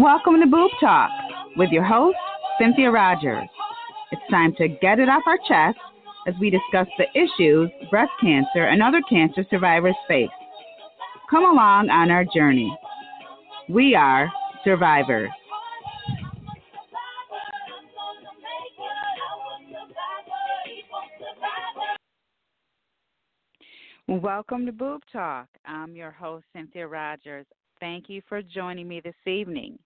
Welcome to Boob Talk with your host, Cynthia Rogers. It's time to get it off our chest as we discuss the issues breast cancer and other cancer survivors face. Come along on our journey. We are survivors. Welcome to Boob Talk. I'm your host, Cynthia Rogers. Thank you for joining me this evening.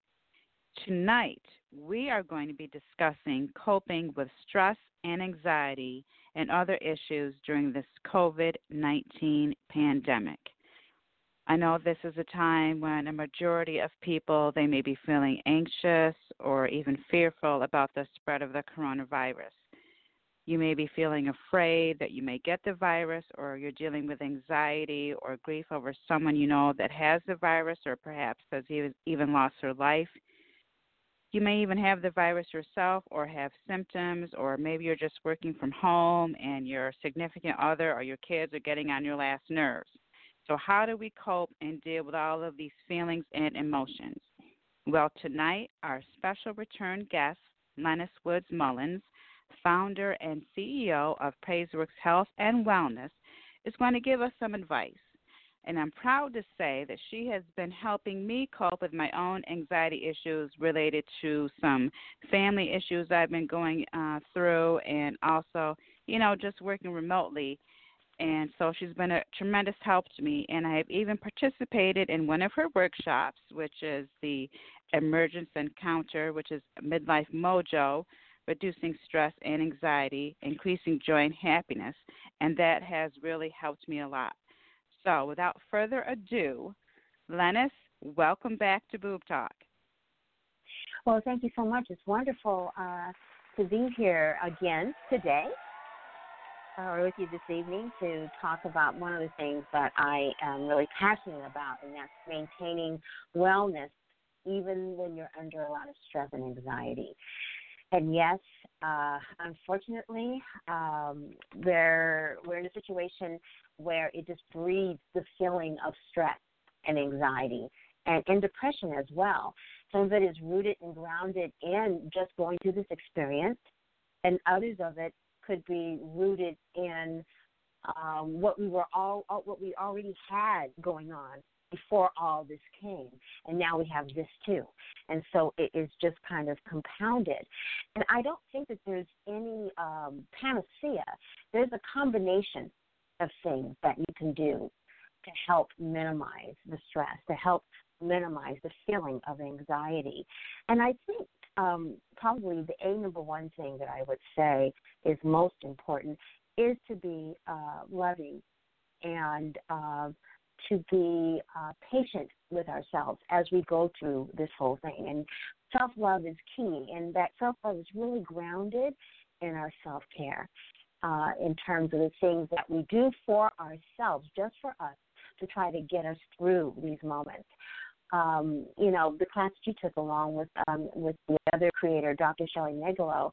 Tonight, we are going to be discussing coping with stress and anxiety and other issues during this COVID 19 pandemic. I know this is a time when a majority of people they may be feeling anxious or even fearful about the spread of the coronavirus. You may be feeling afraid that you may get the virus, or you're dealing with anxiety or grief over someone you know that has the virus, or perhaps has even lost their life. You may even have the virus yourself, or have symptoms, or maybe you're just working from home and your significant other or your kids are getting on your last nerves. So, how do we cope and deal with all of these feelings and emotions? Well, tonight, our special return guest, Lennis Woods Mullins, founder and CEO of Praiseworks Health and Wellness, is going to give us some advice. And I'm proud to say that she has been helping me cope with my own anxiety issues related to some family issues I've been going uh, through, and also, you know, just working remotely. And so she's been a tremendous help to me. And I have even participated in one of her workshops, which is the Emergence Encounter, which is Midlife Mojo, reducing stress and anxiety, increasing joy and happiness, and that has really helped me a lot. So, without further ado, Lennis, welcome back to Boob Talk. Well, thank you so much. It's wonderful uh, to be here again today, or with you this evening, to talk about one of the things that I am really passionate about, and that's maintaining wellness even when you're under a lot of stress and anxiety. And yes, uh, unfortunately, um, we're, we're in a situation where it just breeds the feeling of stress and anxiety and, and depression as well. Some of it is rooted and grounded in just going through this experience, and others of it could be rooted in um, what we were all what we already had going on before all this came. And now we have this too. And so it is just kind of compounded. And I don't think that there's any um, panacea. There's a combination of things that you can do to help minimize the stress, to help minimize the feeling of anxiety. And I think um, probably the A number one thing that I would say is most important is to be uh, loving and uh, to be uh, patient with ourselves as we go through this whole thing. And self love is key, and that self love is really grounded in our self care uh, in terms of the things that we do for ourselves, just for us, to try to get us through these moments. Um, you know, the class that you took along with um, with the other creator, Dr. Shelley Negolo,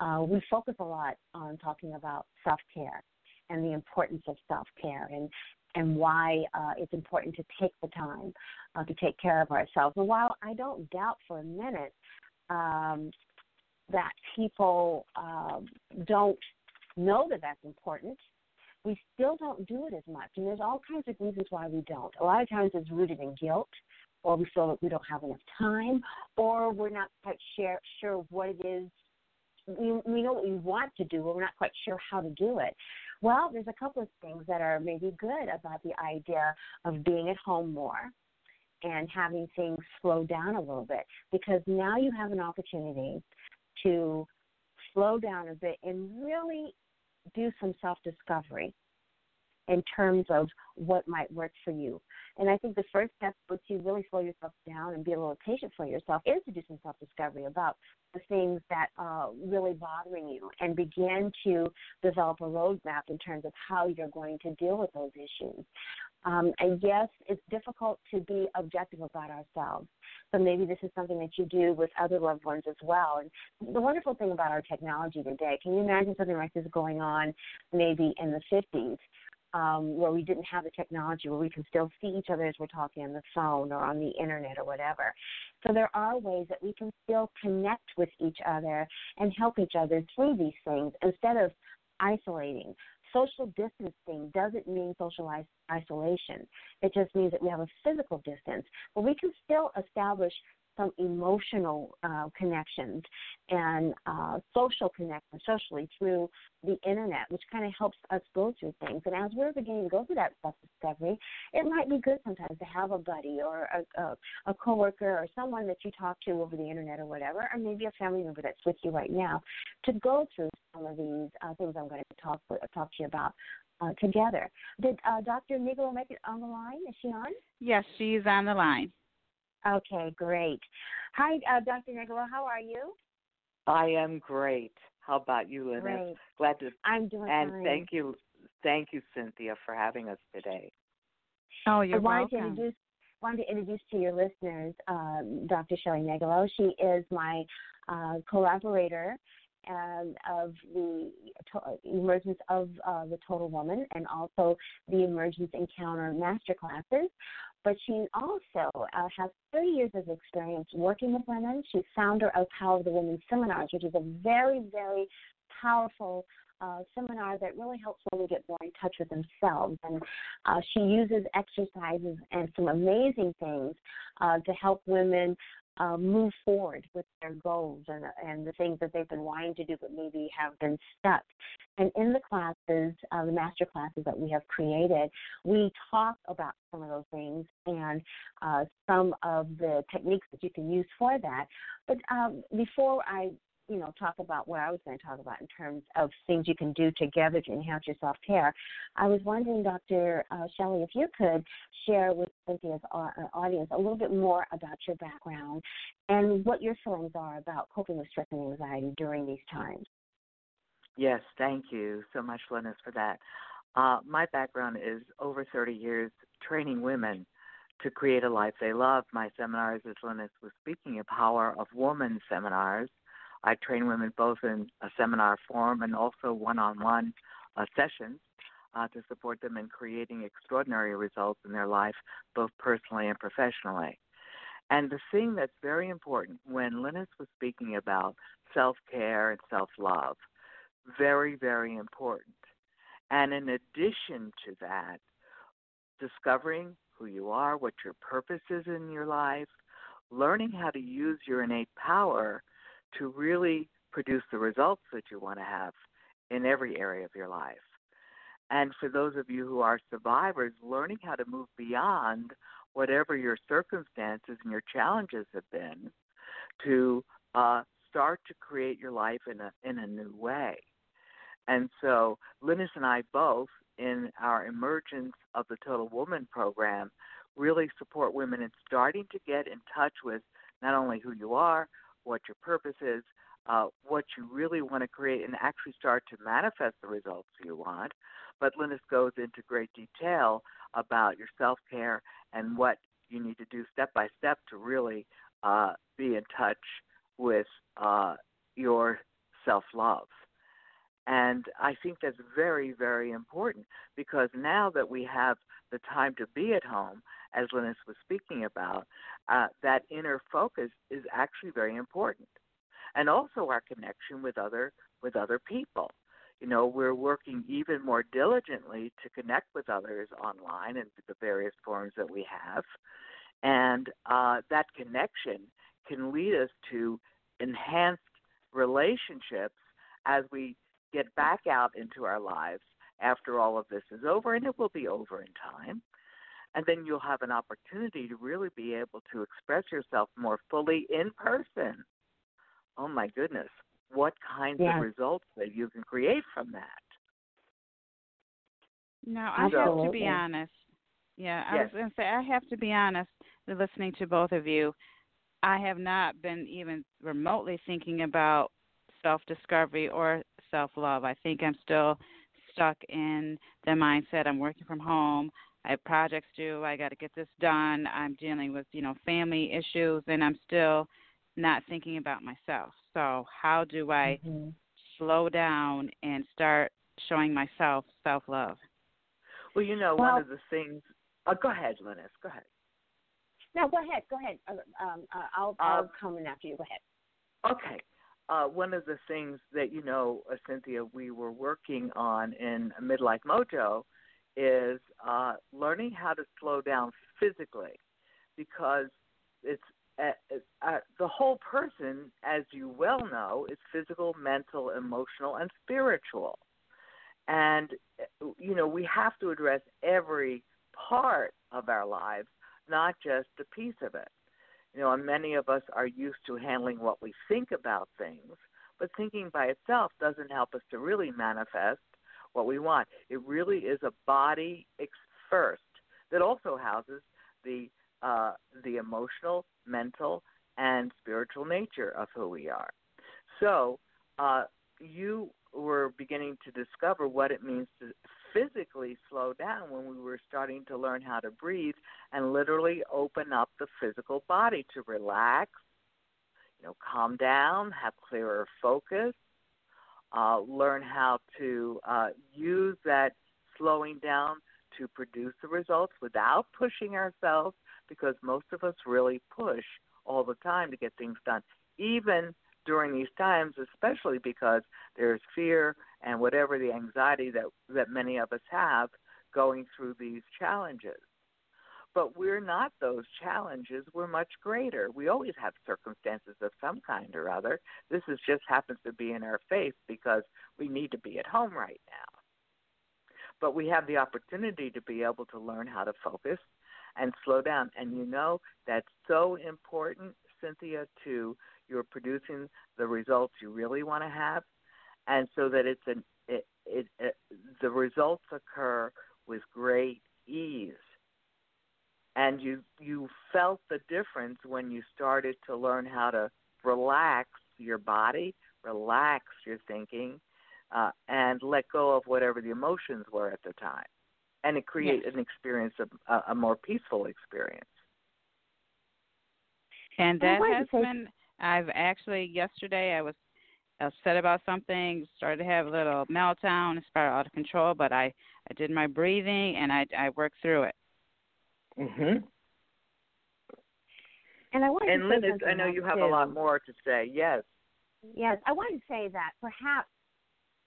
uh, we focus a lot on talking about self care and the importance of self care and and why uh, it's important to take the time uh, to take care of ourselves. And while I don't doubt for a minute um, that people uh, don't know that that's important, we still don't do it as much. And there's all kinds of reasons why we don't. A lot of times it's rooted in guilt, or we feel that we don't have enough time, or we're not quite sure, sure what it is. We, we know what we want to do, but we're not quite sure how to do it. Well, there's a couple of things that are maybe good about the idea of being at home more and having things slow down a little bit because now you have an opportunity to slow down a bit and really do some self discovery in terms of what might work for you. And I think the first step to really slow yourself down and be a little patient for yourself is to do some self discovery about the things that are really bothering you and begin to develop a roadmap in terms of how you're going to deal with those issues. Um, and yes, it's difficult to be objective about ourselves. So maybe this is something that you do with other loved ones as well. And the wonderful thing about our technology today, can you imagine something like this going on maybe in the 50s? Um, where we didn't have the technology where we can still see each other as we're talking on the phone or on the internet or whatever. So there are ways that we can still connect with each other and help each other through these things instead of isolating. Social distancing doesn't mean social isolation. It just means that we have a physical distance, but we can still establish some emotional uh, connections and uh, social connections socially through the internet, which kind of helps us go through things. And as we're beginning to go through that self discovery, it might be good sometimes to have a buddy or a, a, a coworker or someone that you talk to over the internet or whatever, or maybe a family member that's with you right now, to go through some of these uh, things I'm going to talk talk to you about uh, together. Did uh, Dr. Nigolo make it on the line? Is she on? Yes, she's on the line. Okay, great. Hi, uh, Dr. Nigolo. How are you? I am great. How about you, Linus? Great. Glad to. I'm doing and fine. thank you, thank you, Cynthia, for having us today. Oh, you're I wanted welcome. to introduce wanted to introduce to your listeners um, Dr. Shelley Negolo. She is my uh, collaborator and of the to- emergence of uh, the Total Woman and also the Emergence Encounter master classes. But she also uh, has 30 years of experience working with women. She's founder of Power of the Women seminars, which is a very, very powerful uh, seminar that really helps women get more in touch with themselves. And uh, she uses exercises and some amazing things uh, to help women uh, move forward with their goals and, and the things that they've been wanting to do but maybe have been stuck. And in the classes, uh, the master classes that we have created, we talk about some of those things and uh, some of the techniques that you can use for that. But um, before I you know, talk about what I was going to talk about in terms of things you can do together to enhance your self care. I was wondering, Dr. Uh, Shelley, if you could share with Cynthia's uh, audience a little bit more about your background and what your feelings are about coping with stress and anxiety during these times. Yes, thank you so much, Linus, for that. Uh, my background is over 30 years training women to create a life they love. My seminars, as Linus was speaking, of Power of Woman seminars I train women both in a seminar form and also one on one sessions uh, to support them in creating extraordinary results in their life, both personally and professionally. And the thing that's very important when Linus was speaking about self care and self love, very, very important. And in addition to that, discovering who you are, what your purpose is in your life, learning how to use your innate power to really produce the results that you want to have in every area of your life. And for those of you who are survivors, learning how to move beyond whatever your circumstances and your challenges have been to uh, start to create your life in a in a new way. And so Linus and I both in our emergence of the Total Woman program really support women in starting to get in touch with not only who you are, what your purpose is, uh, what you really want to create, and actually start to manifest the results you want. But Linus goes into great detail about your self care and what you need to do step by step to really uh, be in touch with uh, your self love. And I think that's very, very important because now that we have the time to be at home, as Linus was speaking about, uh, that inner focus is actually very important, and also our connection with other with other people. You know, we're working even more diligently to connect with others online and the various forms that we have, and uh, that connection can lead us to enhanced relationships as we get back out into our lives after all of this is over, and it will be over in time and then you'll have an opportunity to really be able to express yourself more fully in person. Oh my goodness, what kinds yes. of results that you can create from that. Now, I have to be honest. Yeah, I yes. was going to say, I have to be honest, listening to both of you, I have not been even remotely thinking about self discovery or self love. I think I'm still stuck in the mindset I'm working from home. I have projects due. I got to get this done. I'm dealing with, you know, family issues, and I'm still not thinking about myself. So, how do I mm-hmm. slow down and start showing myself self love? Well, you know, well, one of the things. Oh, go ahead, Linus. Go ahead. No, go ahead. Go ahead. Uh, um, uh, I'll I'll um, come in after you. Go ahead. Okay. Uh, one of the things that you know, uh, Cynthia, we were working on in Midlife Mojo is uh, learning how to slow down physically, because it's uh, uh, the whole person, as you well know, is physical, mental, emotional, and spiritual. And you know, we have to address every part of our lives, not just a piece of it. You know, and many of us are used to handling what we think about things, but thinking by itself doesn't help us to really manifest what we want. It really is a body first that also houses the uh, the emotional, mental, and spiritual nature of who we are. So uh, you were beginning to discover what it means to physically slow down when we were starting to learn how to breathe and literally open up the physical body to relax, you know, calm down, have clearer focus, uh, learn how to uh, use that slowing down to produce the results without pushing ourselves because most of us really push all the time to get things done, even during these times, especially because there's fear and whatever the anxiety that that many of us have going through these challenges. But we're not those challenges. We're much greater. We always have circumstances of some kind or other. This is just happens to be in our face because we need to be at home right now. But we have the opportunity to be able to learn how to focus and slow down. And you know that's so important, Cynthia, to you're producing the results you really want to have, and so that it's an it, it, it the results occur with great ease. And you you felt the difference when you started to learn how to relax your body, relax your thinking, uh, and let go of whatever the emotions were at the time, and it creates yes. an experience of a, a more peaceful experience. And that has been I've actually yesterday I was upset about something, started to have a little meltdown, it spiraled out of control, but I I did my breathing and I I worked through it. Mhm. And I want and to Linda, I know you have too. a lot more to say. Yes. Yes, I want to say that perhaps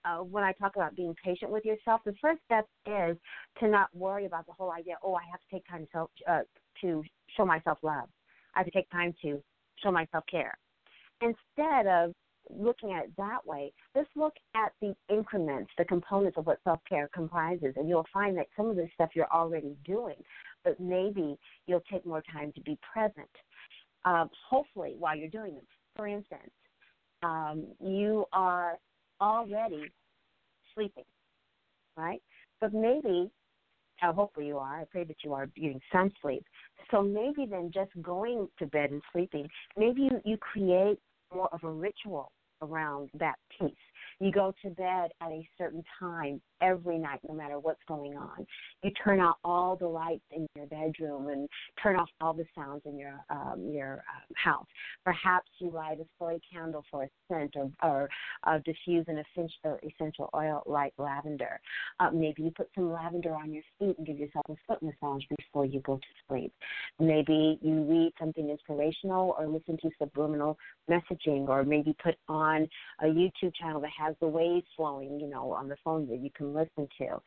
uh, when I talk about being patient with yourself, the first step is to not worry about the whole idea. Oh, I have to take time to uh, to show myself love. I have to take time to show myself care. Instead of looking at it that way, just look at the increments, the components of what self care comprises, and you'll find that some of the stuff you're already doing, but maybe you'll take more time to be present. Um, hopefully, while you're doing them. For instance, um, you are already sleeping, right? But maybe, uh, hopefully you are. I pray that you are getting some sleep. So maybe then just going to bed and sleeping, maybe you, you create more of a ritual around that piece. You go to bed at a certain time every night, no matter what's going on. You turn out all the lights in your bedroom and turn off all the sounds in your um, your um, house. Perhaps you light a soy candle for a scent, or, or uh, diffuse an essential, oil like lavender. Uh, maybe you put some lavender on your feet and give yourself a foot massage before you go to sleep. Maybe you read something inspirational or listen to subliminal messaging, or maybe put on a YouTube channel that has the waves flowing, you know, on the phone that you can listen to.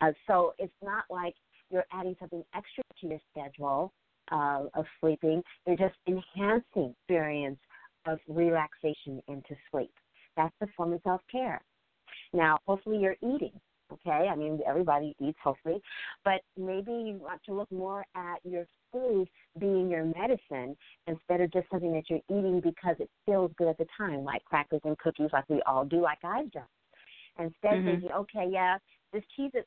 Uh, so it's not like you're adding something extra to your schedule uh, of sleeping. You're just enhancing experience of relaxation into sleep. That's the form of self care. Now, hopefully, you're eating. Okay, I mean everybody eats hopefully, but maybe you want to look more at your food being your medicine instead of just something that you're eating because it feels good at the time, like crackers and cookies, like we all do, like I've done. Instead, mm-hmm. thinking, okay, yeah, this Cheez-It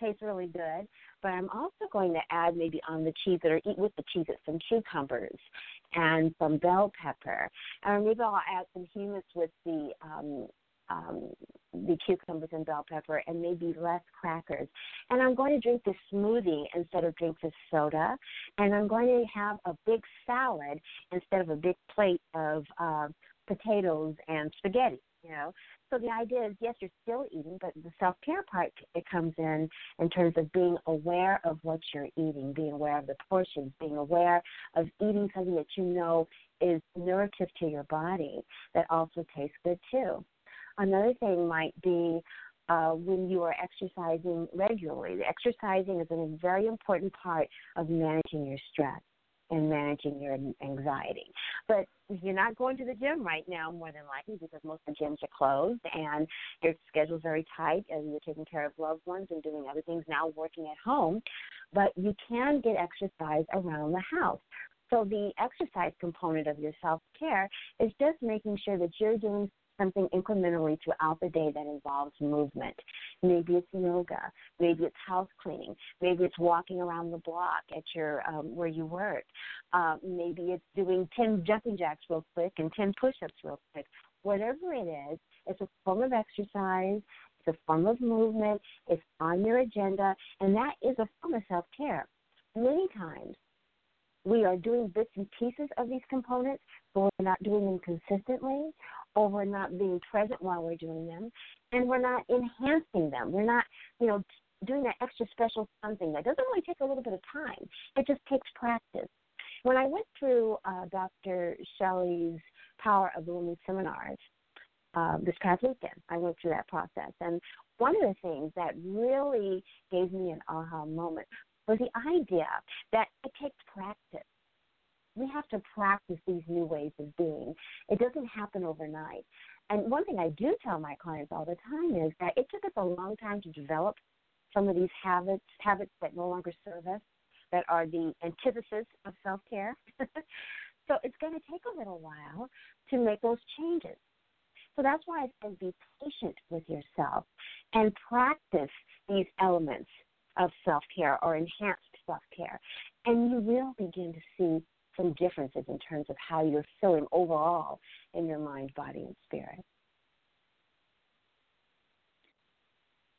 tastes really good, but I'm also going to add maybe on the cheese that are eat with the Cheez-It some cucumbers and some bell pepper, or maybe I'll add some hummus with the um, um, the cucumbers and bell pepper and maybe less crackers. And I'm going to drink this smoothie instead of drink this soda. And I'm going to have a big salad instead of a big plate of uh, potatoes and spaghetti, you know. So the idea is, yes, you're still eating, but the self care part it comes in in terms of being aware of what you're eating, being aware of the portions, being aware of eating something that you know is nutritive to your body that also tastes good too. Another thing might be uh, when you are exercising regularly. The exercising is a very important part of managing your stress and managing your anxiety. But you're not going to the gym right now, more than likely, because most of the gyms are closed and your schedule's very tight and you're taking care of loved ones and doing other things now, working at home. But you can get exercise around the house. So the exercise component of your self care is just making sure that you're doing something incrementally throughout the day that involves movement. Maybe it's yoga, maybe it's house cleaning, maybe it's walking around the block at your um, where you work. Uh, maybe it's doing ten jumping jacks real quick and ten push-ups real quick. Whatever it is, it's a form of exercise. It's a form of movement. It's on your agenda, and that is a form of self-care. Many times, we are doing bits and pieces of these components, but we're not doing them consistently, or we're not being present while we're doing them, and we're not enhancing them. We're not, you know, doing that extra special something that doesn't really take a little bit of time. It just takes practice. When I went through uh, Dr. Shelley's Power of the Woman seminars uh, this past weekend, I went through that process, and one of the things that really gave me an aha moment was the idea that it takes practice we have to practice these new ways of being. It doesn't happen overnight. And one thing I do tell my clients all the time is that it took us a long time to develop some of these habits, habits that no longer serve us, that are the antithesis of self care. so it's going to take a little while to make those changes. So that's why I said be patient with yourself and practice these elements of self care or enhanced self care. And you will begin to see some differences in terms of how you're feeling overall in your mind, body, and spirit.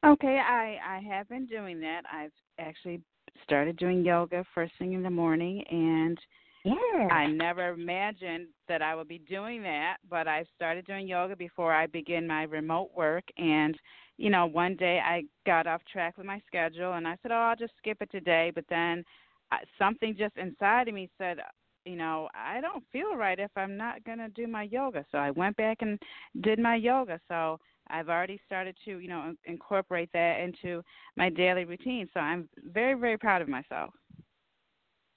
Okay, I I have been doing that. I've actually started doing yoga first thing in the morning and yeah. I never imagined that I would be doing that, but I started doing yoga before I begin my remote work and you know, one day I got off track with my schedule and I said, "Oh, I'll just skip it today." But then uh, something just inside of me said, you know, I don't feel right if I'm not going to do my yoga. So I went back and did my yoga. So I've already started to, you know, incorporate that into my daily routine. So I'm very, very proud of myself.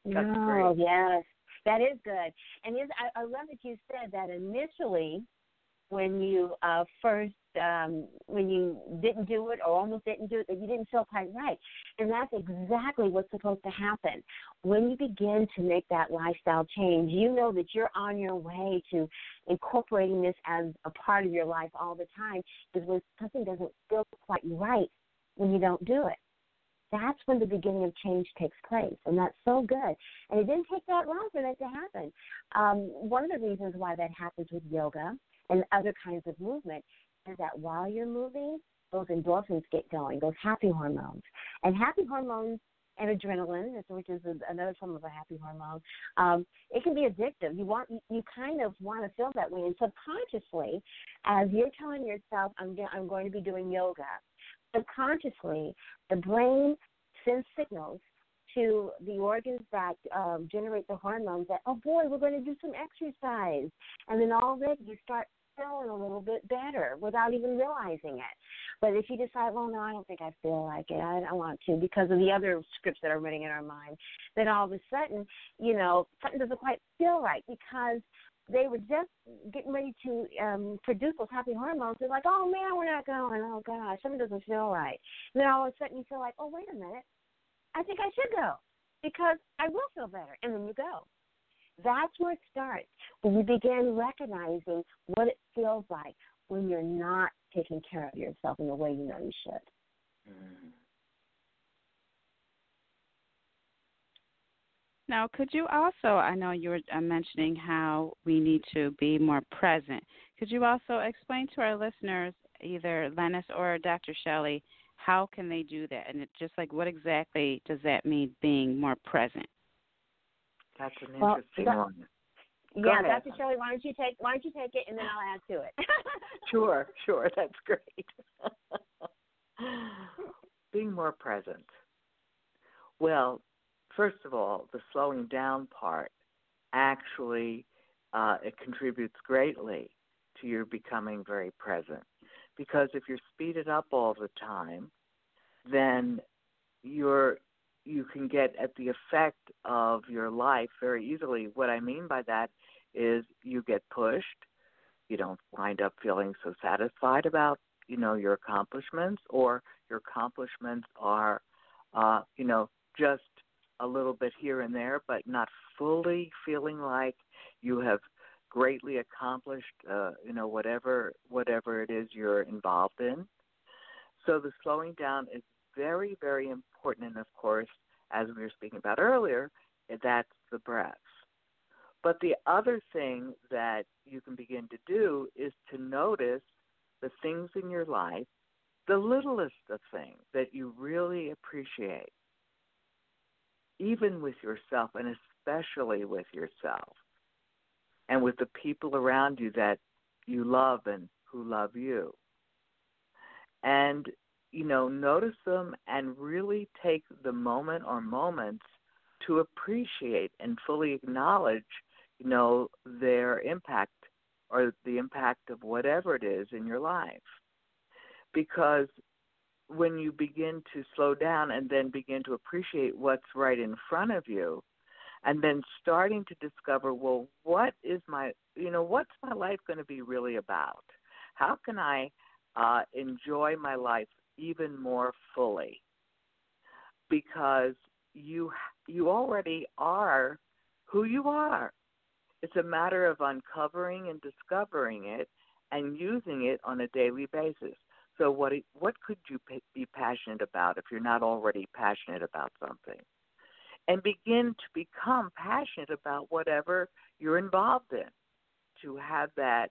That's oh, great. yes. That is good. And is, I, I love that you said that initially when you uh, first um, when you didn't do it or almost didn't do it that you didn't feel quite right and that's exactly what's supposed to happen when you begin to make that lifestyle change you know that you're on your way to incorporating this as a part of your life all the time because when something doesn't feel quite right when you don't do it that's when the beginning of change takes place, and that's so good. And it didn't take that long for that to happen. Um, one of the reasons why that happens with yoga and other kinds of movement is that while you're moving, those endorphins get going, those happy hormones. And happy hormones and adrenaline, which is another form of a happy hormone, um, it can be addictive. You want you kind of want to feel that way, and subconsciously, as you're telling yourself, "I'm I'm going to be doing yoga," subconsciously, the brain sends signals to the organs that um, generate the hormones that, oh boy, we're going to do some exercise. And then already you start feeling a little bit better without even realizing it. But if you decide, well, no, I don't think I feel like it, I don't want to because of the other scripts that are running in our mind, then all of a sudden, you know, something doesn't quite feel right because they were just getting ready to um produce those happy hormones. They're like, oh man, we're not going. Oh gosh, something doesn't feel right. And then all of a sudden you feel like, oh wait a minute, I think I should go because I will feel better. And then you go. That's where it starts. When you begin recognizing what it feels like when you're not taking care of yourself in the way you know you should. Mm-hmm. Now, could you also, I know you were uh, mentioning how we need to be more present. Could you also explain to our listeners, either Lennis or Dr. Shelley, how can they do that? And just like what exactly does that mean being more present? That's an interesting well, one. yeah, Dr. Shirley, why don't you take why don't you take it and then I'll add to it. sure, sure, that's great. Being more present. Well, first of all, the slowing down part actually uh, it contributes greatly to your becoming very present. Because if you're speeded up all the time, then you're you can get at the effect of your life very easily. What I mean by that is you get pushed, you don't wind up feeling so satisfied about, you know, your accomplishments or your accomplishments are uh, you know, just a little bit here and there, but not fully feeling like you have greatly accomplished, uh, you know, whatever whatever it is you're involved in. So the slowing down is very, very important, and of course, as we were speaking about earlier, that's the breath. But the other thing that you can begin to do is to notice the things in your life, the littlest of things that you really appreciate even with yourself and especially with yourself and with the people around you that you love and who love you. And, you know, notice them and really take the moment or moments to appreciate and fully acknowledge, you know, their impact or the impact of whatever it is in your life. Because when you begin to slow down and then begin to appreciate what's right in front of you and then starting to discover well what is my you know what's my life going to be really about how can i uh enjoy my life even more fully because you you already are who you are it's a matter of uncovering and discovering it and using it on a daily basis so what what could you be passionate about if you're not already passionate about something? And begin to become passionate about whatever you're involved in. To have that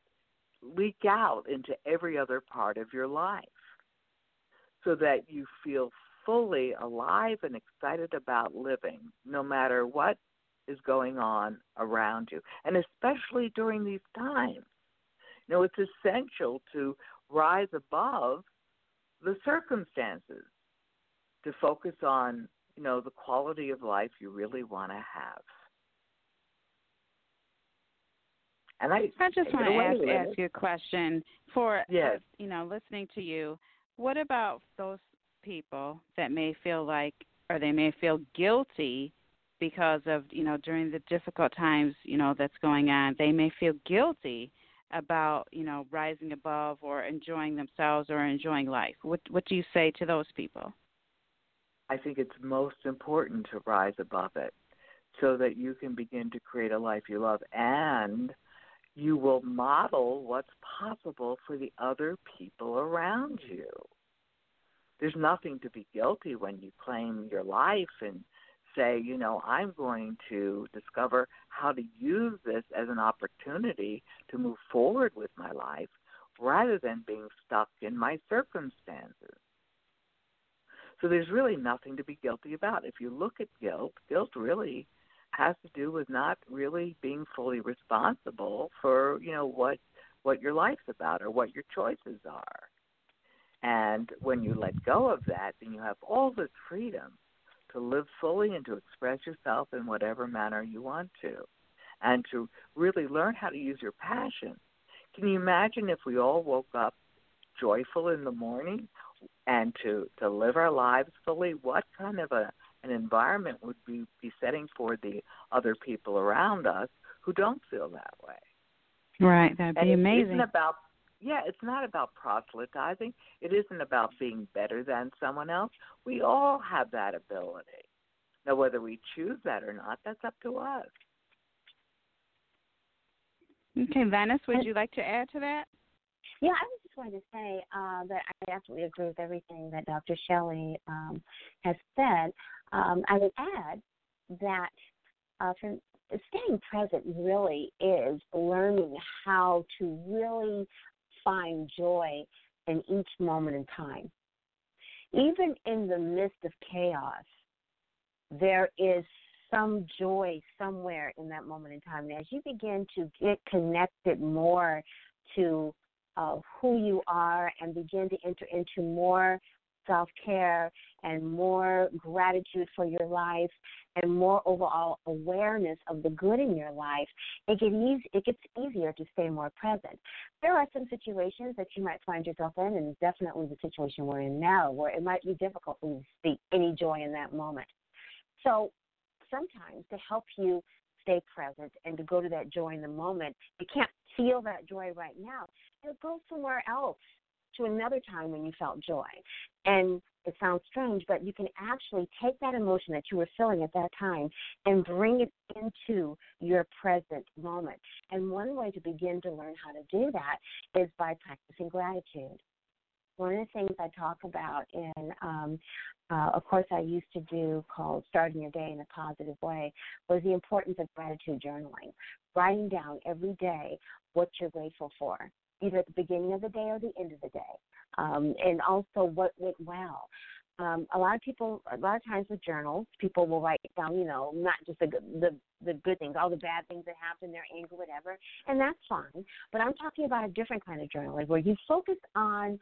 leak out into every other part of your life. So that you feel fully alive and excited about living no matter what is going on around you. And especially during these times. You know, it's essential to rise above the circumstances to focus on you know the quality of life you really want to have and i i just want to ask, ask you a question for yes. you know listening to you what about those people that may feel like or they may feel guilty because of you know during the difficult times you know that's going on? They may feel guilty about you know rising above or enjoying themselves or enjoying life. What what do you say to those people? I think it's most important to rise above it so that you can begin to create a life you love and you will model what's possible for the other people around mm-hmm. you there's nothing to be guilty when you claim your life and say, you know, I'm going to discover how to use this as an opportunity to move forward with my life rather than being stuck in my circumstances. So there's really nothing to be guilty about. If you look at guilt, guilt really has to do with not really being fully responsible for, you know, what what your life's about or what your choices are. And when you let go of that, then you have all this freedom to live fully and to express yourself in whatever manner you want to, and to really learn how to use your passion. Can you imagine if we all woke up joyful in the morning and to to live our lives fully? What kind of a an environment would we be setting for the other people around us who don't feel that way? Right, that'd be and amazing. It isn't about yeah, it's not about proselytizing. It isn't about being better than someone else. We all have that ability. Now, whether we choose that or not, that's up to us. Okay, Lennis, would you like to add to that? Yeah, I was just going to say uh, that I absolutely agree with everything that Dr. Shelley um, has said. Um, I would add that uh, staying present really is learning how to really find joy in each moment in time. Even in the midst of chaos, there is some joy somewhere in that moment in time. And as you begin to get connected more to uh, who you are and begin to enter into more self care and more gratitude for your life and more overall awareness of the good in your life, it gets easy, it gets easier to stay more present. There are some situations that you might find yourself in, and definitely the situation we're in now, where it might be difficult for you to see any joy in that moment. So sometimes to help you stay present and to go to that joy in the moment, you can't feel that joy right now. You go somewhere else to another time when you felt joy. And it sounds strange, but you can actually take that emotion that you were feeling at that time and bring it into your present moment. And one way to begin to learn how to do that is by practicing gratitude. One of the things I talk about in um, uh, a course I used to do called Starting Your Day in a Positive Way was the importance of gratitude journaling. Writing down every day what you're grateful for either at the beginning of the day or the end of the day, um, and also what went well. Um, a lot of people, a lot of times with journals, people will write down, you know, not just the the the good things, all the bad things that happen, their anger, whatever, and that's fine. But I'm talking about a different kind of journaling where you focus on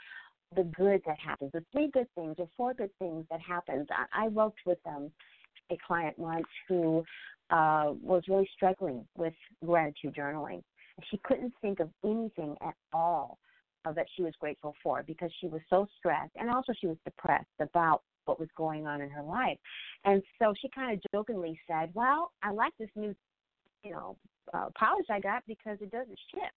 the good that happens, the three good things or four good things that happens. I, I worked with um, a client once who uh, was really struggling with gratitude journaling, she couldn't think of anything at all that she was grateful for because she was so stressed and also she was depressed about what was going on in her life. And so she kind of jokingly said, Well, I like this new, you know, uh, polish I got because it doesn't ship.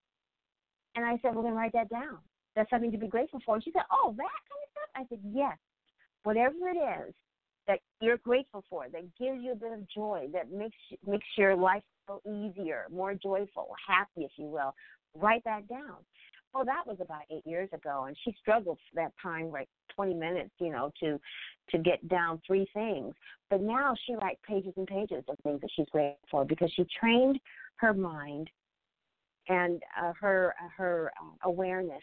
And I said, Well, then write that down. That's something to be grateful for. And she said, Oh, that kind of stuff? I said, Yes. Whatever it is that you're grateful for, that gives you a bit of joy, that makes makes your life feel easier, more joyful, happy, if you will. Write that down. Well, that was about eight years ago, and she struggled for that time, like 20 minutes, you know, to to get down three things. But now she writes pages and pages of things that she's grateful for because she trained her mind and uh, her her uh, awareness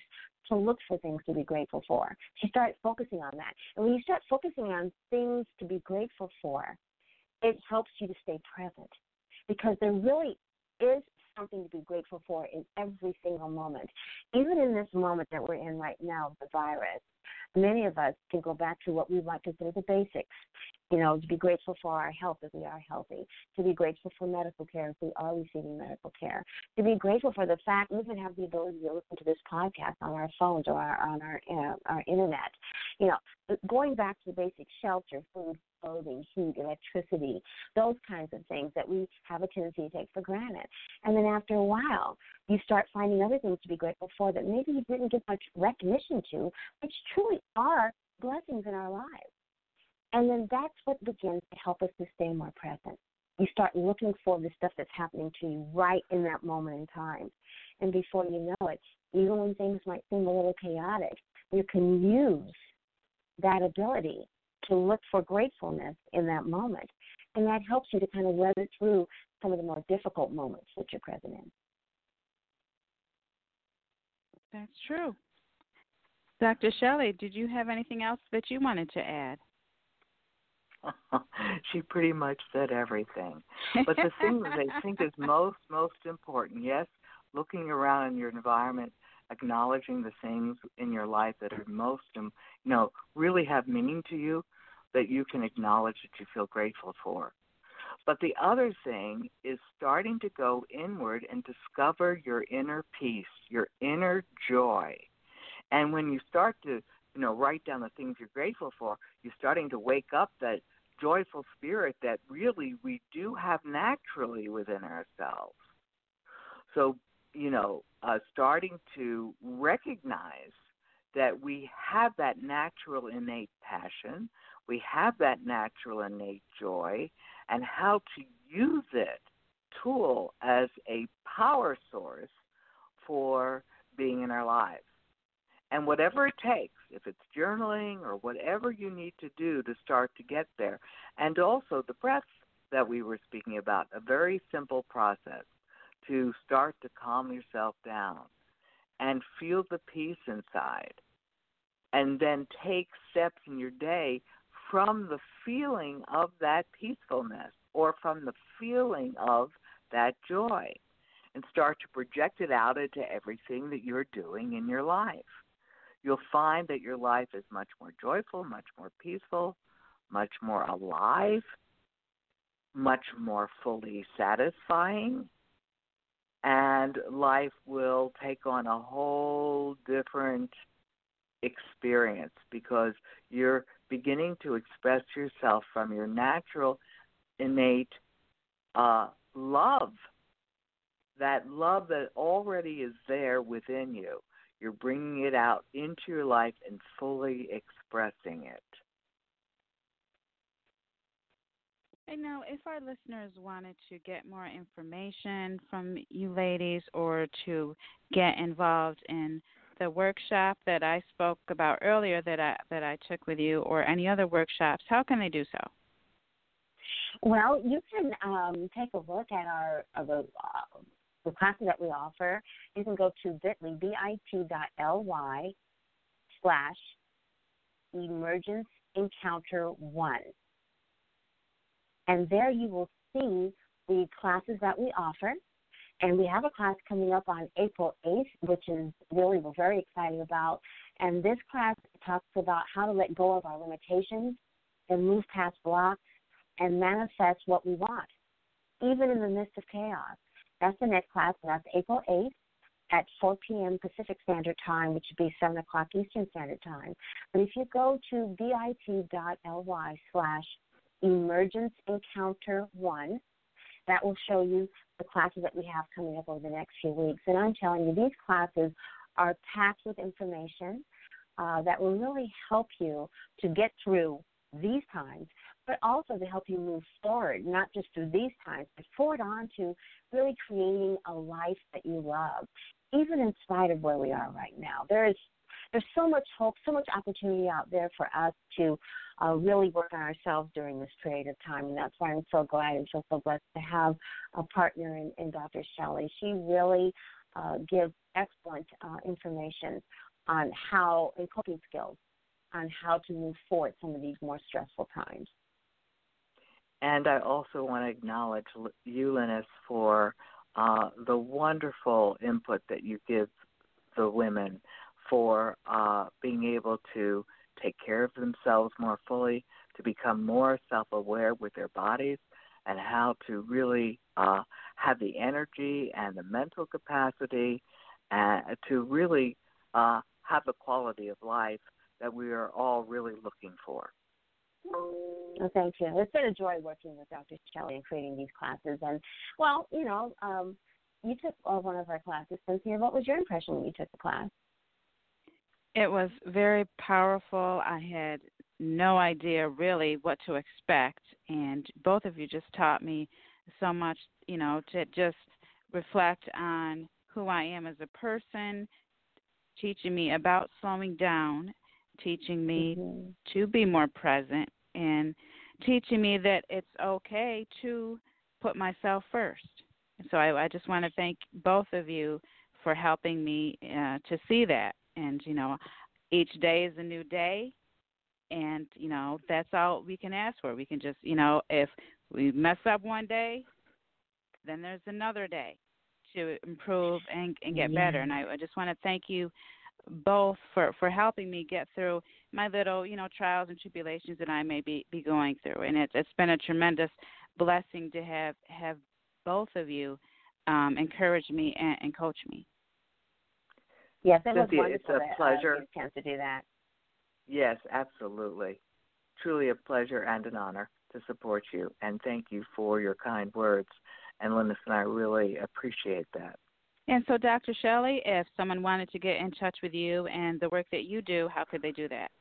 to look for things to be grateful for. She started focusing on that. And when you start focusing on things to be grateful for, it helps you to stay present because there really is something to be grateful for in every single moment. Even in this moment that we're in right now, the virus, many of us can go back to what we might consider the basics. You know, to be grateful for our health if we are healthy, to be grateful for medical care if we are receiving medical care, to be grateful for the fact we even have the ability to listen to this podcast on our phones or our, on our uh, our internet. You know, going back to the basic shelter, food, clothing, heat, electricity, those kinds of things that we have a tendency to take for granted. And then after a while, you start finding other things to be grateful for that maybe you didn't give much recognition to, which truly are blessings in our lives. And then that's what begins to help us to stay more present. You start looking for the stuff that's happening to you right in that moment in time. And before you know it, even when things might seem a little chaotic, you can use that ability to look for gratefulness in that moment. And that helps you to kind of weather through some of the more difficult moments that you're present in. That's true. Dr. Shelley, did you have anything else that you wanted to add? she pretty much said everything. But the thing that I think is most most important, yes, looking around in your environment, acknowledging the things in your life that are most, um, you know, really have meaning to you, that you can acknowledge that you feel grateful for. But the other thing is starting to go inward and discover your inner peace, your inner joy. And when you start to, you know, write down the things you're grateful for, you're starting to wake up that joyful spirit that really we do have naturally within ourselves. So, you know, uh, starting to recognize that we have that natural innate passion, we have that natural innate joy, and how to use it tool as a power source for being in our lives. And whatever it takes, if it's journaling or whatever you need to do to start to get there. And also the breath that we were speaking about, a very simple process to start to calm yourself down and feel the peace inside. And then take steps in your day from the feeling of that peacefulness or from the feeling of that joy and start to project it out into everything that you're doing in your life. You'll find that your life is much more joyful, much more peaceful, much more alive, much more fully satisfying, and life will take on a whole different experience because you're beginning to express yourself from your natural, innate uh, love. That love that already is there within you. You're bringing it out into your life and fully expressing it. I know if our listeners wanted to get more information from you ladies or to get involved in the workshop that I spoke about earlier that I that I took with you or any other workshops, how can they do so? Well, you can um, take a look at our the, uh, the classes that we offer. You can go to bit.ly, bit.ly slash emergence encounter one. And there you will see the classes that we offer. And we have a class coming up on April 8th, which is really we're very excited about. And this class talks about how to let go of our limitations and move past blocks and manifest what we want, even in the midst of chaos. That's the next class, and that's April 8th at 4 p.m. Pacific Standard Time, which would be 7 o'clock Eastern Standard Time. But if you go to bit.ly slash emergence encounter one, that will show you the classes that we have coming up over the next few weeks. And I'm telling you, these classes are packed with information uh, that will really help you to get through these times, but also to help you move forward, not just through these times, but forward on to really creating a life that you love, even in spite of where we are right now. There is there's so much hope, so much opportunity out there for us to uh, really work on ourselves during this period of time. And that's why I'm so glad and feel so blessed to have a partner in, in Dr. Shelley. She really uh, gives excellent uh, information on how, and coping skills on how to move forward some of these more stressful times. And I also want to acknowledge you, Lennis, for uh, the wonderful input that you give the women for uh, being able to take care of themselves more fully, to become more self aware with their bodies, and how to really uh, have the energy and the mental capacity uh, to really uh, have the quality of life that we are all really looking for. Thank you. It's been a joy working with Dr. Shelley and creating these classes. And, well, you know, um, you took uh, one of our classes, Cynthia. What was your impression when you took the class? It was very powerful. I had no idea really what to expect, and both of you just taught me so much, you know, to just reflect on who I am as a person, teaching me about slowing down, teaching me mm-hmm. to be more present, and teaching me that it's okay to put myself first. So I, I just want to thank both of you for helping me uh, to see that and you know each day is a new day. And you know that's all we can ask for. We can just you know if we mess up one day then there's another day to improve and, and get yeah. better. And I, I just want to thank you both for for helping me get through my little you know trials and tribulations that I may be be going through. And it's it's been a tremendous blessing to have have both of you um encourage me and, and coach me Yes, it Cynthia, was wonderful. It's a pleasure. Uh, chance to do that. Yes, absolutely. Truly a pleasure and an honor to support you, and thank you for your kind words. And Lennis and I really appreciate that. And so, Dr. Shelley, if someone wanted to get in touch with you and the work that you do, how could they do that?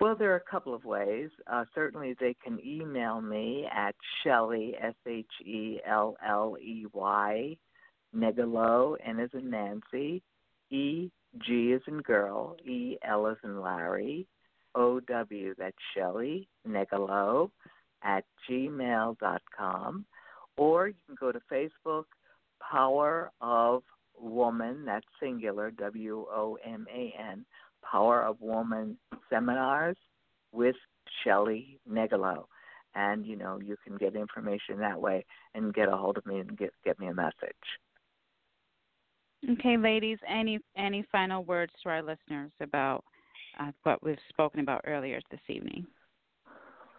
Well, there are a couple of ways. Uh, certainly, they can email me at Shelley, S H E L L E Y, Negelow, N as a Nancy, E G is in girl, E L is in Larry, O W, that's Shelley Negelow at gmail dot com. Or you can go to Facebook, Power of Woman, that's singular, W O M A N, Power of Woman Seminars with Shelley Negelow. and you know you can get information that way and get a hold of me and get get me a message. Okay, ladies, any any final words to our listeners about uh, what we've spoken about earlier this evening?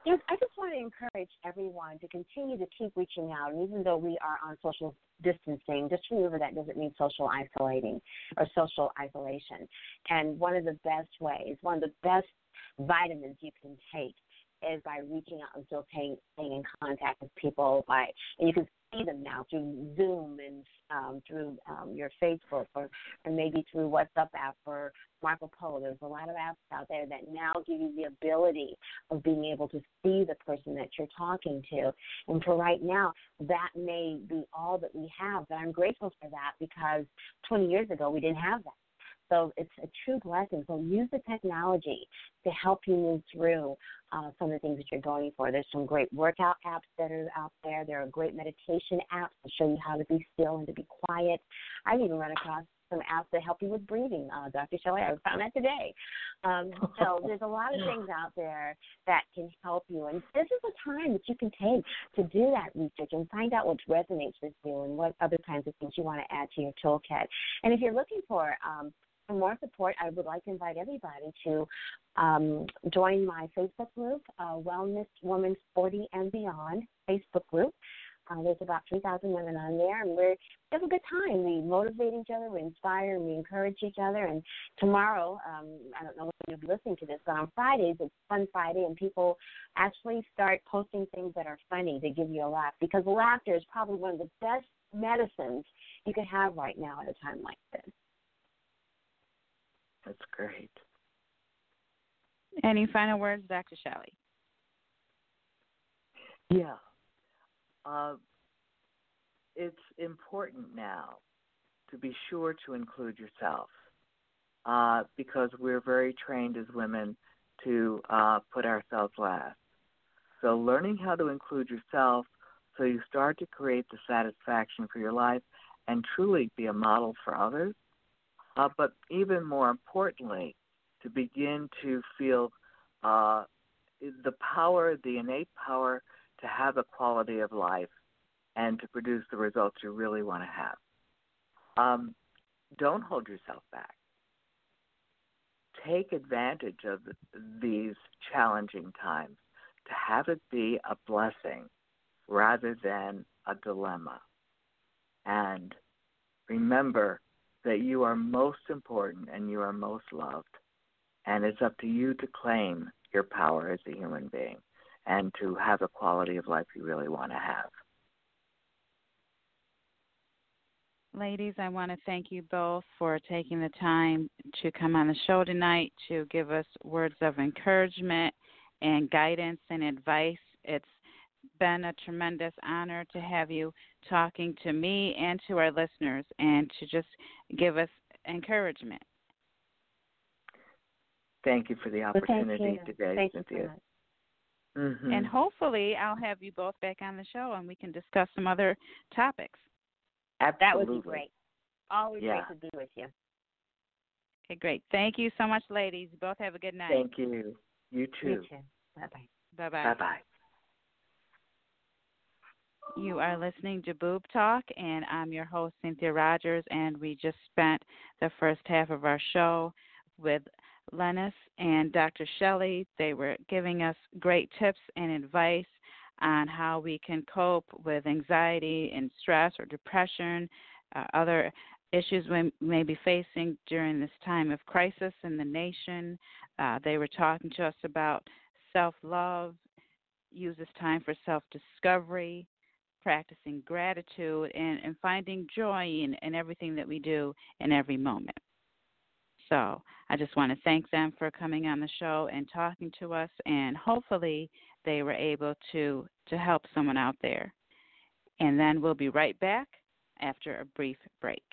Yes, I just want to encourage everyone to continue to keep reaching out. And even though we are on social distancing, just remember that doesn't mean social isolating or social isolation. And one of the best ways, one of the best vitamins you can take is by reaching out and still staying, in contact with people by and you can see them now through Zoom and um, through um, your Facebook or, or maybe through WhatsApp app or Marco Polo. There's a lot of apps out there that now give you the ability of being able to see the person that you're talking to. And for right now, that may be all that we have. But I'm grateful for that because 20 years ago we didn't have that. So it's a true blessing. So use the technology to help you move through uh, some of the things that you're going for. There's some great workout apps that are out there. There are great meditation apps to show you how to be still and to be quiet. I've even run across some apps that help you with breathing. Uh, Dr. Shelley, I found that today. Um, so there's a lot of things out there that can help you. And this is a time that you can take to do that research and find out what resonates with you and what other kinds of things you want to add to your toolkit. And if you're looking for um, for more support, I would like to invite everybody to um, join my Facebook group, uh, Wellness Woman 40 and Beyond Facebook group. Uh, there's about 3,000 women on there, and we're, we have a good time. We motivate each other, we inspire, and we encourage each other. And tomorrow, um, I don't know when you'll be listening to this, but on Fridays, it's Fun Friday, and people actually start posting things that are funny to give you a laugh because laughter is probably one of the best medicines you can have right now at a time like this. That's great. Any final words, Dr. Shelley? Yeah. Uh, it's important now to be sure to include yourself uh, because we're very trained as women to uh, put ourselves last. So, learning how to include yourself so you start to create the satisfaction for your life and truly be a model for others uh, but even more importantly, to begin to feel uh, the power, the innate power to have a quality of life and to produce the results you really want to have. Um, don't hold yourself back. Take advantage of these challenging times to have it be a blessing rather than a dilemma. And remember that you are most important and you are most loved. And it's up to you to claim your power as a human being and to have a quality of life you really want to have. Ladies, I want to thank you both for taking the time to come on the show tonight to give us words of encouragement and guidance and advice. It's been a tremendous honor to have you talking to me and to our listeners and to just give us encouragement. Thank you for the opportunity today, Thank Cynthia. Mm-hmm. And hopefully, I'll have you both back on the show and we can discuss some other topics. Absolutely. That would be great. Always yeah. great to be with you. Okay, great. Thank you so much, ladies. You both have a good night. Thank you. You too. You too. Bye bye. Bye bye. Bye bye. You are listening to Boob Talk, and I'm your host, Cynthia Rogers. And we just spent the first half of our show with Lennis and Dr. Shelley. They were giving us great tips and advice on how we can cope with anxiety and stress or depression, uh, other issues we may be facing during this time of crisis in the nation. Uh, they were talking to us about self love, use this time for self discovery, practicing gratitude and, and finding joy in, in everything that we do in every moment. So I just want to thank them for coming on the show and talking to us, and hopefully they were able to to help someone out there. And then we'll be right back after a brief break.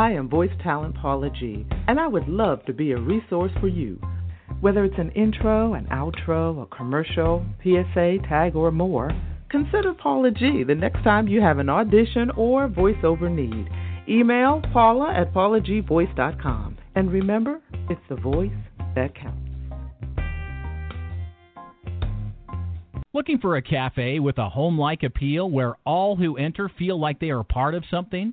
I am voice talent Paula G, and I would love to be a resource for you. Whether it's an intro, an outro, a commercial, PSA, tag, or more, consider Paula G the next time you have an audition or voiceover need. Email paula at paulagvoice.com. And remember, it's the voice that counts. Looking for a cafe with a home like appeal where all who enter feel like they are part of something?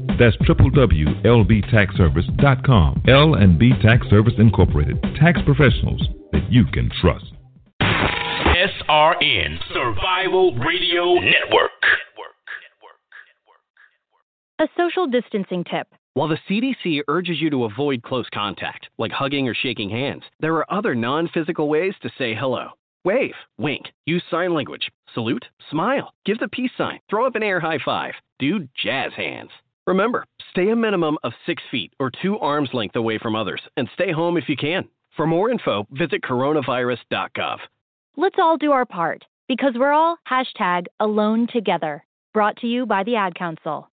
That's www.lbtaxservice.com. L&B Tax Service Incorporated. Tax professionals that you can trust. SRN Survival Radio Network. A social distancing tip. While the CDC urges you to avoid close contact, like hugging or shaking hands, there are other non physical ways to say hello. Wave, wink, use sign language, salute, smile, give the peace sign, throw up an air high five, do jazz hands. Remember, stay a minimum of six feet or two arms length away from others and stay home if you can. For more info, visit coronavirus.gov. Let's all do our part because we're all hashtag alone together. Brought to you by the Ad Council.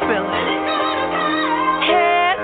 Feeling? Head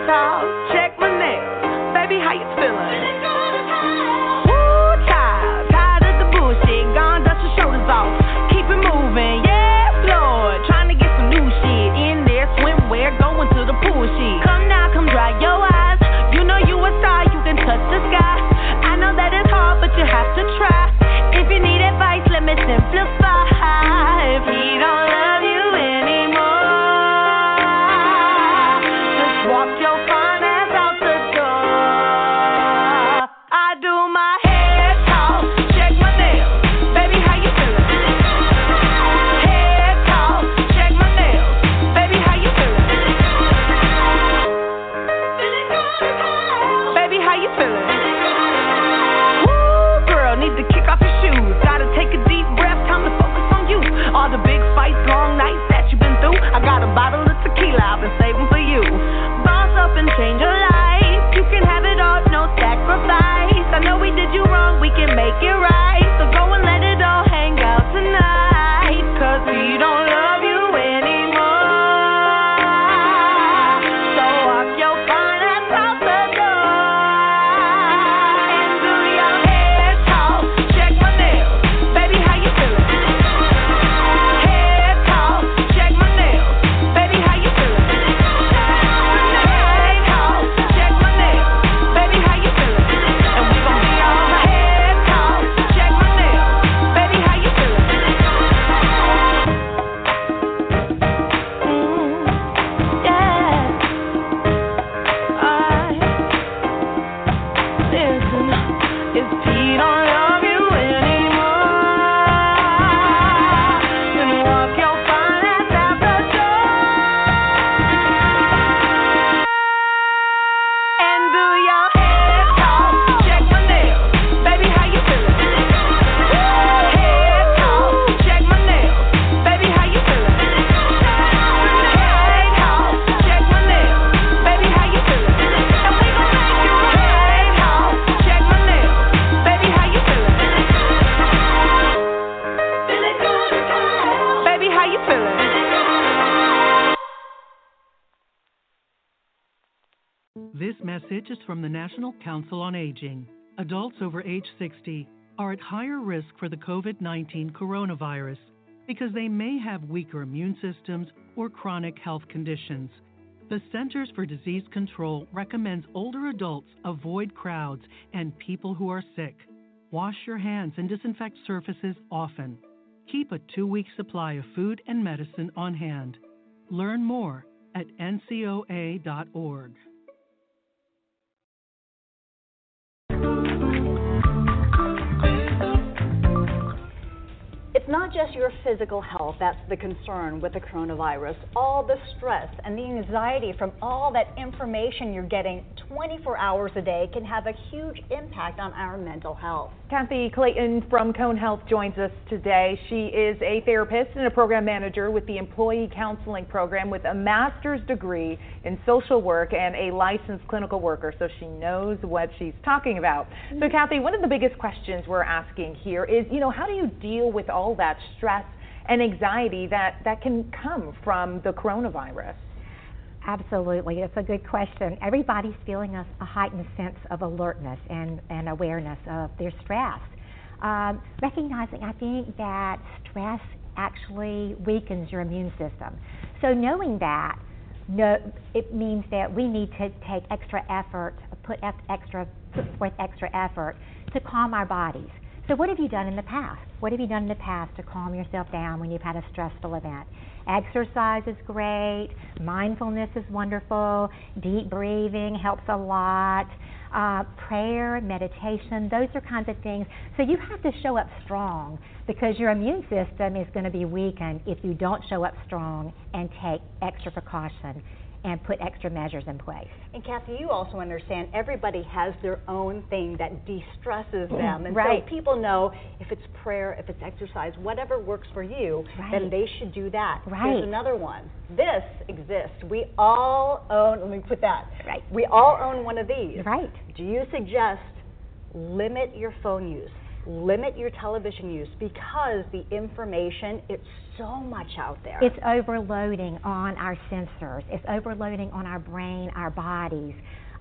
If he from the National Council on Aging. Adults over age 60 are at higher risk for the COVID 19 coronavirus because they may have weaker immune systems or chronic health conditions. The Centers for Disease Control recommends older adults avoid crowds and people who are sick. Wash your hands and disinfect surfaces often. Keep a two week supply of food and medicine on hand. Learn more at ncoa.org. It's not just your physical health that's the concern with the coronavirus. All the stress and the anxiety from all that information you're getting 24 hours a day can have a huge impact on our mental health. Kathy Clayton from Cone Health joins us today. She is a therapist and a program manager with the Employee Counseling Program with a master's degree in social work and a licensed clinical worker, so she knows what she's talking about. So, mm-hmm. Kathy, one of the biggest questions we're asking here is, you know, how do you deal with all that stress and anxiety that, that can come from the coronavirus? Absolutely, it's a good question. Everybody's feeling a, a heightened sense of alertness and, and awareness of their stress. Um, recognizing, I think, that stress actually weakens your immune system. So knowing that, no, it means that we need to take extra effort, put extra, put forth extra effort to calm our bodies. So what have you done in the past? What have you done in the past to calm yourself down when you've had a stressful event? Exercise is great. Mindfulness is wonderful. Deep breathing helps a lot. Uh, prayer, meditation, those are kinds of things. So you have to show up strong because your immune system is going to be weakened if you don't show up strong and take extra precaution and put extra measures in place. And Kathy, you also understand everybody has their own thing that de-stresses mm-hmm. them, and Right. so people know if it's prayer, if it's exercise, whatever works for you, then they should do that. Right. There's another one. This exists. We all own. Let me put that. Right. We all own one of these. Right. Do you suggest limit your phone use? Limit your television use because the information it's so much out there. It's overloading on our sensors. It's overloading on our brain, our bodies.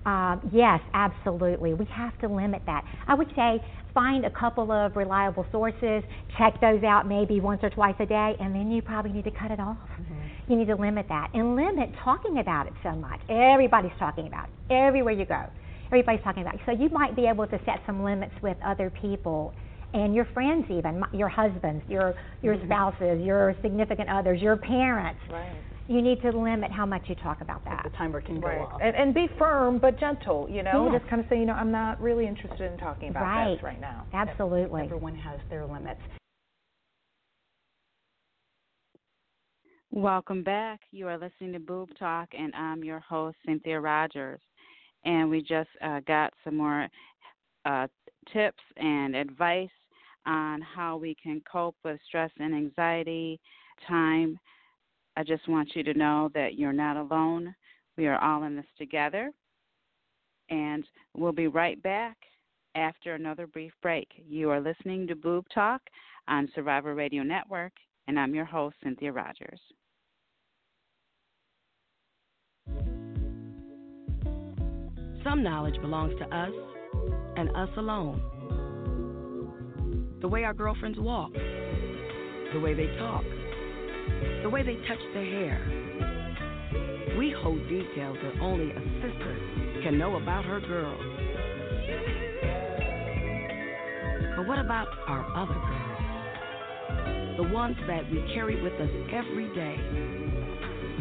Um, yes, absolutely. We have to limit that. I would say find a couple of reliable sources, check those out maybe once or twice a day, and then you probably need to cut it off. Mm-hmm. You need to limit that and limit talking about it so much. Everybody's talking about it everywhere you go. Everybody's talking about. So you might be able to set some limits with other people and your friends even your husbands your your mm-hmm. spouses your significant others your parents right you need to limit how much you talk about that. The timer can right. go off. And, and, be firm but gentle, you know, yes. just kind of say, you know, I'm not really interested in talking about right. this right now. Absolutely. Everyone has their limits. Welcome back. You are listening to Boob Talk, and I'm your host, Cynthia Rogers. And we just uh, got some more uh, tips and advice on how we can cope with stress and anxiety, time I just want you to know that you're not alone. We are all in this together. And we'll be right back after another brief break. You are listening to Boob Talk on Survivor Radio Network, and I'm your host, Cynthia Rogers. Some knowledge belongs to us and us alone. The way our girlfriends walk, the way they talk the way they touch their hair. We hold details that only a sister can know about her girls. But what about our other girls? The ones that we carry with us every day.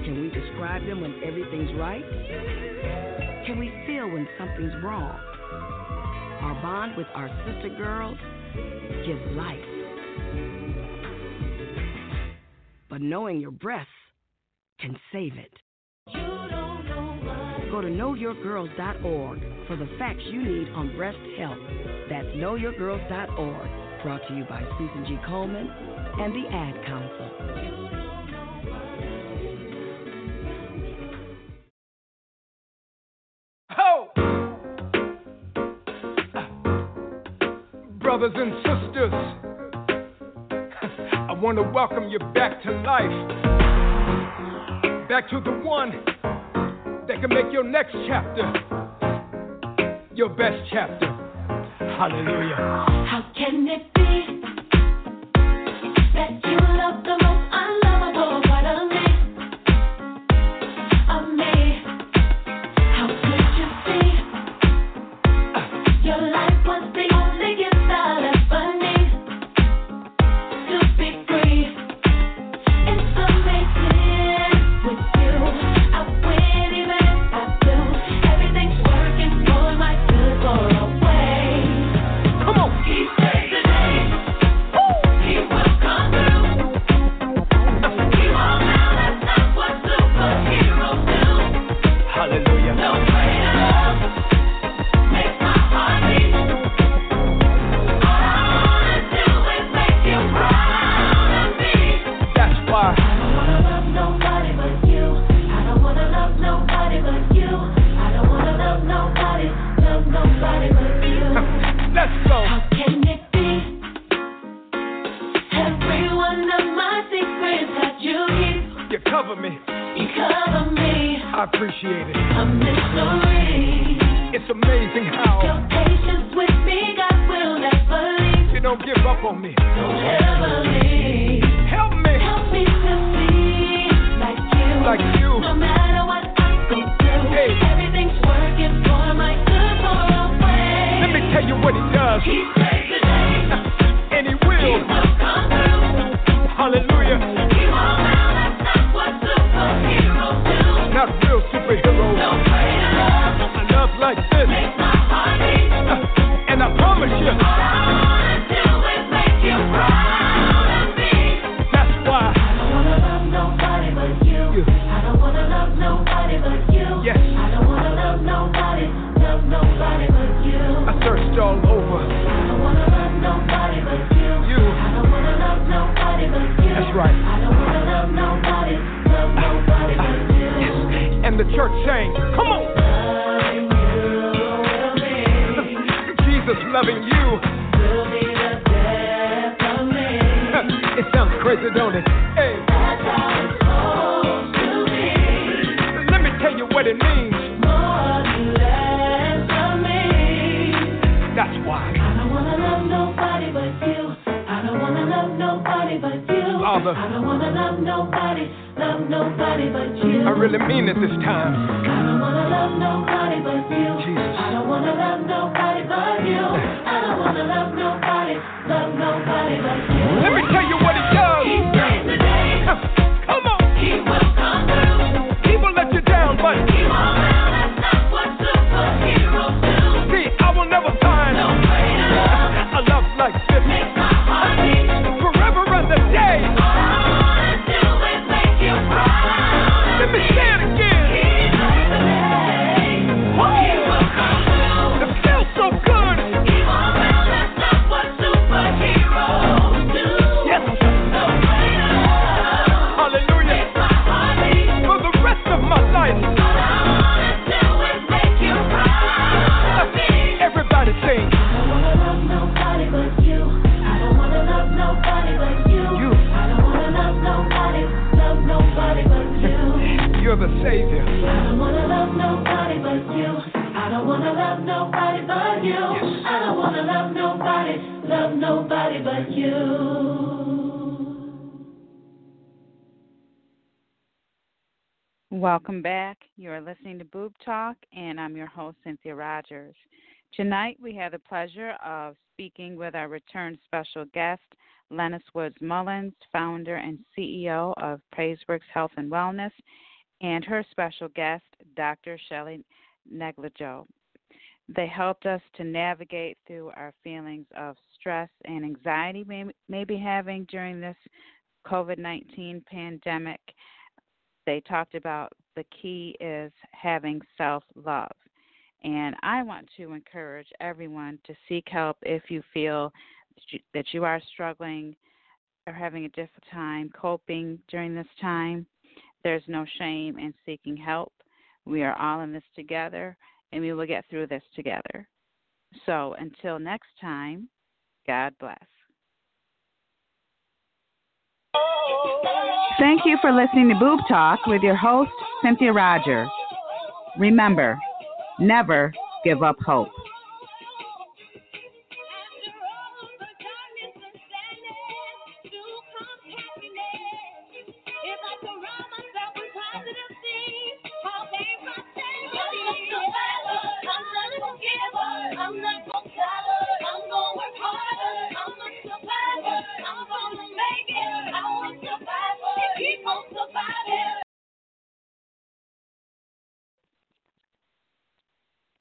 Can we describe them when everything's right? Can we feel when something's wrong? Our bond with our sister girls gives life. but knowing your breasts can save it. Go to knowyourgirls.org for the facts you need on breast health. That's knowyourgirls.org, brought to you by Susan G. Komen and the Ad Council. Brothers and sisters, I want to welcome you back to life. Back to the one that can make your next chapter your best chapter. Hallelujah. How can it You're the Savior. I don't wanna love nobody but you. I don't wanna love nobody but you. I don't wanna love nobody, love nobody but you. Welcome back. You are listening to Boob Talk, and I'm your host, Cynthia Rogers. Tonight, we have the pleasure of speaking with our return special guest, Lennis Woods Mullins, founder and CEO of Praiseworks Health and Wellness, and her special guest, Dr. Shelley Negelow. They helped us to navigate through our feelings of stress and anxiety we may be having during this COVID 19 pandemic they talked about the key is having self love. And I want to encourage everyone to seek help if you feel that you are struggling or having a difficult time coping during this time. There's no shame in seeking help. We are all in this together and we will get through this together. So until next time, God bless. Thank you for listening to Boob Talk with your host, Cynthia Roger. Remember, never give up hope.